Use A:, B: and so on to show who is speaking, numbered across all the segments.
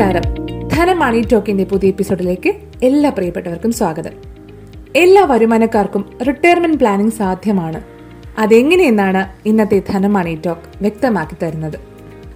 A: നമസ്കാരം. ധനം മണി ടോക്കിന്റെ പുതിയ എപ്പിസോഡിലേക്ക് എല്ലാ പ്രിയപ്പെട്ടവർക്കും സ്വാഗതം. എല്ലാ വരുമാനക്കാർക്കും റിട്ടയർമെന്റ് പ്ലാനിംഗ് സാധ്യമാണ്. അതെങ്ങനെയെന്നാണ് ഇന്നത്തെ ധനം മണി ടോക്ക് വ്യക്തമാക്കി തരുന്നത്.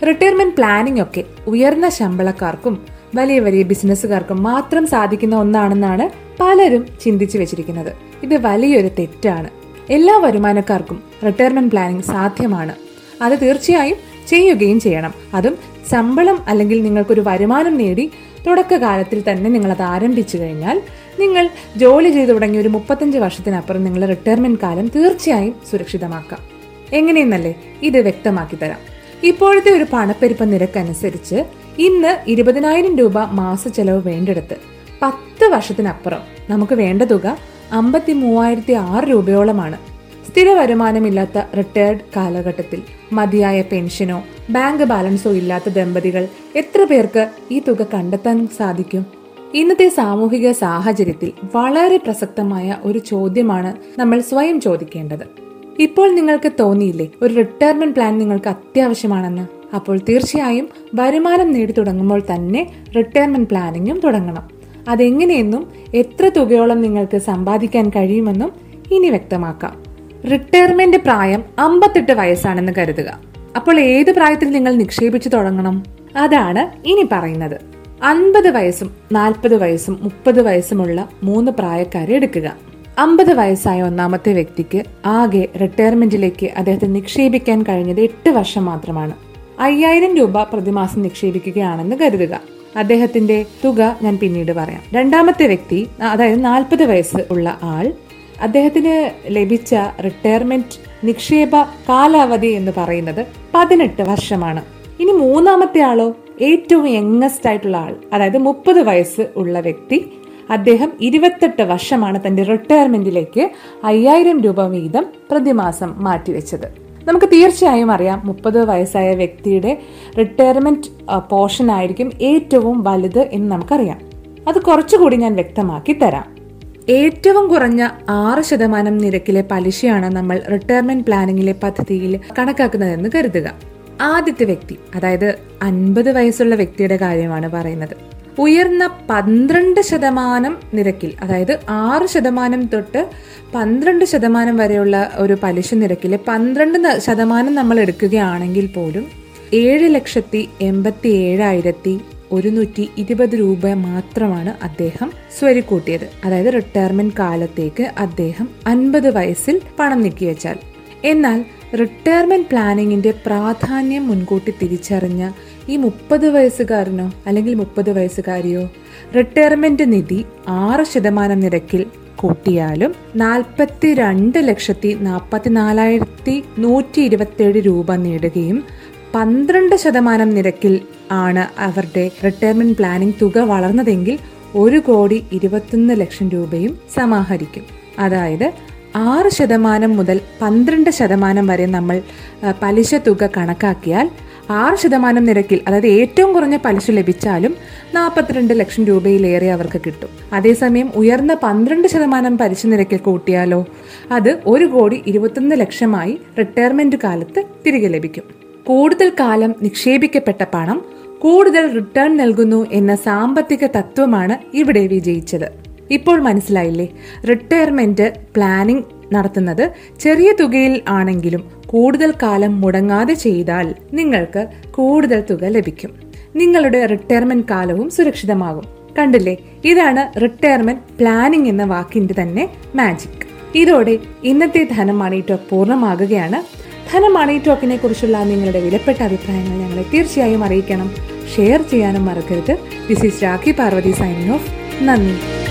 A: റിട്ടയർമെന്റ് പ്ലാനിംഗ് ഒക്കെ ഉയർന്ന ശമ്പളക്കാർക്കും വലിയ വലിയ ബിസിനസ്സുകാർക്കും മാത്രം സാധിക്കുന്ന ഒന്നാണെന്നാണ് പലരും ചിന്തിച്ചു വെച്ചിരിക്കുന്നത്. ഇത് വലിയൊരു തെറ്റാണ്. എല്ലാ വരുമാനക്കാർക്കും റിട്ടയർമെന്റ് പ്ലാനിംഗ് സാധ്യമാണ്. അത് തീർച്ചയായും ചെയ്യുകയും ചെയ്യണം. അതും ശമ്പളം അല്ലെങ്കിൽ നിങ്ങൾക്കൊരു വരുമാനം നേടി തുടക്കകാലത്തിൽ തന്നെ നിങ്ങൾ അത് ആരംഭിച്ചു കഴിഞ്ഞാൽ നിങ്ങൾ ജോലി ചെയ്തു തുടങ്ങിയ ഒരു മുപ്പത്തഞ്ച് വർഷത്തിനപ്പുറം നിങ്ങളുടെ റിട്ടയർമെന്റ് കാലം തീർച്ചയായും സുരക്ഷിതമാക്കാം. എങ്ങനെയെന്നല്ലേ? ഇത് വ്യക്തമാക്കി തരാം. ഇപ്പോഴത്തെ ഒരു പണപ്പെരുപ്പ നിരക്കനുസരിച്ച് ഇന്ന് ഇരുപതിനായിരം രൂപ മാസ ചെലവ് വേണ്ടെടുത്ത് പത്ത് വർഷത്തിനപ്പുറം നമുക്ക് വേണ്ട തുക അമ്പത്തി മൂവായിരത്തി ആറ് രൂപയോളമാണ്. സ്ഥിര വരുമാനമില്ലാത്ത റിട്ടയർഡ് കാലഘട്ടത്തിൽ മതിയായ പെൻഷനോ ബാങ്ക് ബാലൻസോ ഇല്ലാത്ത ദമ്പതികൾ എത്ര പേർക്ക് ഈ തുക കണ്ടെത്താൻ സാധിക്കും? ഇന്നത്തെ സാമൂഹിക സാഹചര്യത്തിൽ വളരെ പ്രസക്തമായ ഒരു ചോദ്യമാണ് നമ്മൾ സ്വയം ചോദിക്കേണ്ടത്. ഇപ്പോൾ നിങ്ങൾക്ക് തോന്നിയില്ലേ ഒരു റിട്ടയർമെന്റ് പ്ലാൻ നിങ്ങൾക്ക് അത്യാവശ്യമാണെന്ന്? അപ്പോൾ തീർച്ചയായും വരുമാനം നേടി തുടങ്ങുമ്പോൾ തന്നെ റിട്ടയർമെന്റ് പ്ലാനിങ്ങും തുടങ്ങണം. അതെങ്ങനെയെന്നും എത്ര തുകയോളം നിങ്ങൾക്ക് സമ്പാദിക്കാൻ കഴിയുമെന്നും ഇനി വ്യക്തമാക്കാം. റിട്ടയർമെന്റ് പ്രായം അമ്പത്തെട്ട് വയസ്സാണെന്ന് കരുതുക. അപ്പോൾ ഏത് പ്രായത്തിൽ നിങ്ങൾ നിക്ഷേപിച്ചു തുടങ്ങണം? അതാണ് ഇനി പറയുന്നത്. അൻപത് വയസ്സും നാൽപ്പത് വയസ്സും മുപ്പത് വയസ്സുമുള്ള മൂന്ന് പ്രായക്കാരെ എടുക്കുക. അമ്പത് വയസ്സായ ഒന്നാമത്തെ വ്യക്തിക്ക് ആകെ റിട്ടയർമെന്റിലേക്ക് അദ്ദേഹത്തെ നിക്ഷേപിക്കാൻ കഴിഞ്ഞത് എട്ട് വർഷം മാത്രമാണ്. അയ്യായിരം രൂപ പ്രതിമാസം നിക്ഷേപിക്കുകയാണെന്ന് കരുതുക. അദ്ദേഹത്തിന്റെ തുക ഞാൻ പിന്നീട് പറയാം. രണ്ടാമത്തെ വ്യക്തി അതായത് നാൽപ്പത് വയസ്സ് ഉള്ള ആൾ അദ്ദേഹത്തിന് ലഭിച്ച റിട്ടയർമെന്റ് നിക്ഷേപ കാലാവധി എന്ന് പറയുന്നത് പതിനെട്ട് വർഷമാണ്. ഇനി മൂന്നാമത്തെ ആളോ ഏറ്റവും യങ്ങസ്റ്റ് ആയിട്ടുള്ള ആൾ അതായത് മുപ്പത് വയസ്സ് ഉള്ള വ്യക്തി അദ്ദേഹം ഇരുപത്തെട്ട് വർഷമാണ് തന്റെ റിട്ടയർമെന്റിലേക്ക് അയ്യായിരം രൂപ വീതം പ്രതിമാസം മാറ്റിവെച്ചത്. നമുക്ക് തീർച്ചയായും അറിയാം മുപ്പത് വയസ്സായ വ്യക്തിയുടെ റിട്ടയർമെന്റ് പോർഷൻ ആയിരിക്കും ഏറ്റവും വലുത് എന്ന് നമുക്കറിയാം. അത് കുറച്ചുകൂടി ഞാൻ വ്യക്തമാക്കി തരാം. ഏറ്റവും കുറഞ്ഞ ആറ് ശതമാനം നിരക്കിലെ പലിശയാണ് നമ്മൾ റിട്ടയർമെന്റ് പ്ലാനിങ്ങിലെ പദ്ധതിയിൽ കണക്കാക്കുന്നതെന്ന് കരുതുക. ആദ്യത്തെ വ്യക്തി അതായത് അൻപത് വയസ്സുള്ള വ്യക്തിയുടെ കാര്യമാണ് പറയുന്നത്. ഉയർന്ന പന്ത്രണ്ട് ശതമാനം നിരക്കിൽ അതായത് ആറ് ശതമാനം തൊട്ട് പന്ത്രണ്ട് ശതമാനം വരെയുള്ള ഒരു പലിശ നിരക്കിൽ പന്ത്രണ്ട് ശതമാനം നമ്മൾ എടുക്കുകയാണെങ്കിൽ പോലും ഏഴ് ലക്ഷത്തി എൺപത്തി ഏഴായിരത്തി ഒരുന്നൂറ്റി ഇരുപത് രൂപ മാത്രമാണ് അദ്ദേഹം സ്വരുക്കൂട്ടിയത്. അതായത് റിട്ടയർമെന്റ് കാലത്തേക്ക് അദ്ദേഹം അൻപത് വയസ്സിൽ പണം നീക്കിവെച്ചാൽ എന്നാൽ റിട്ടയർമെന്റ് പ്ലാനിങ്ങിന്റെ പ്രാധാന്യം മുൻകൂട്ടി തിരിച്ചറിഞ്ഞ ഈ മുപ്പത് വയസ്സുകാരനോ അല്ലെങ്കിൽ മുപ്പത് വയസ്സുകാരിയോ റിട്ടയർമെന്റ് നിധി ആറ് ശതമാനം നിരക്കിൽ കൂട്ടിയാലും നാൽപ്പത്തി രണ്ട് ലക്ഷത്തി നാൽപ്പത്തി നാലായിരത്തി നൂറ്റി ഇരുപത്തിയേഴ് രൂപ നേടുകയും പന്ത്രണ്ട് ശതമാനം നിരക്കിൽ ആണ് അവരുടെ റിട്ടയർമെന്റ് പ്ലാനിംഗ് തുക വളർന്നതെങ്കിൽ ഒരു കോടി ഇരുപത്തൊന്ന് ലക്ഷം രൂപയും സമാഹരിക്കും. അതായത് ആറ് ശതമാനം മുതൽ പന്ത്രണ്ട് ശതമാനം വരെ നമ്മൾ പലിശ തുക കണക്കാക്കിയാൽ ആറ് ശതമാനം നിരക്കിൽ അതായത് ഏറ്റവും കുറഞ്ഞ പലിശ ലഭിച്ചാലും നാൽപ്പത്തിരണ്ട് ലക്ഷം രൂപയിലേറെ അവർക്ക് കിട്ടും. അതേസമയം ഉയർന്ന പന്ത്രണ്ട് ശതമാനം പലിശ നിരക്കിൽ കൂട്ടിയാലോ അത് ഒരു കോടി ഇരുപത്തൊന്ന് ലക്ഷമായി റിട്ടയർമെന്റ് കാലത്ത് തിരികെ ലഭിക്കും. കൂടുതൽ കാലം നിക്ഷേപിക്കപ്പെട്ട പണം കൂടുതൽ റിട്ടേൺ നൽകുന്നു എന്ന സാമ്പത്തിക തത്വമാണ് ഇവിടെ വിജയിച്ചത്. ഇപ്പോൾ മനസ്സിലായില്ലേ? റിട്ടയർമെന്റ് പ്ലാനിംഗ് നടത്തുന്നത് ചെറിയ തുകയിൽ ആണെങ്കിലും കൂടുതൽ കാലം മുടങ്ങാതെ ചെയ്താൽ നിങ്ങൾക്ക് കൂടുതൽ തുക ലഭിക്കും. നിങ്ങളുടെ റിട്ടയർമെന്റ് കാലവും സുരക്ഷിതമാകും. കണ്ടില്ലേ? ഇതാണ് റിട്ടയർമെന്റ് പ്ലാനിംഗ് എന്ന വാക്കിന്റെ തന്നെ മാജിക് ഇതോടെ ഇന്നത്തെ ധനം മണി ടോക്ക് പൂർണമാകുകയാണ്. ധനം മണി ടോക്കിനെ കുറിച്ചുള്ള നിങ്ങളുടെ വിലപ്പെട്ട അഭിപ്രായങ്ങൾ ഞങ്ങളെ തീർച്ചയായും അറിയിക്കണം. ഷെയർ ചെയ്യാനും മറക്കരുത്. This is Rakhi Parvathy signing off നന്ദി.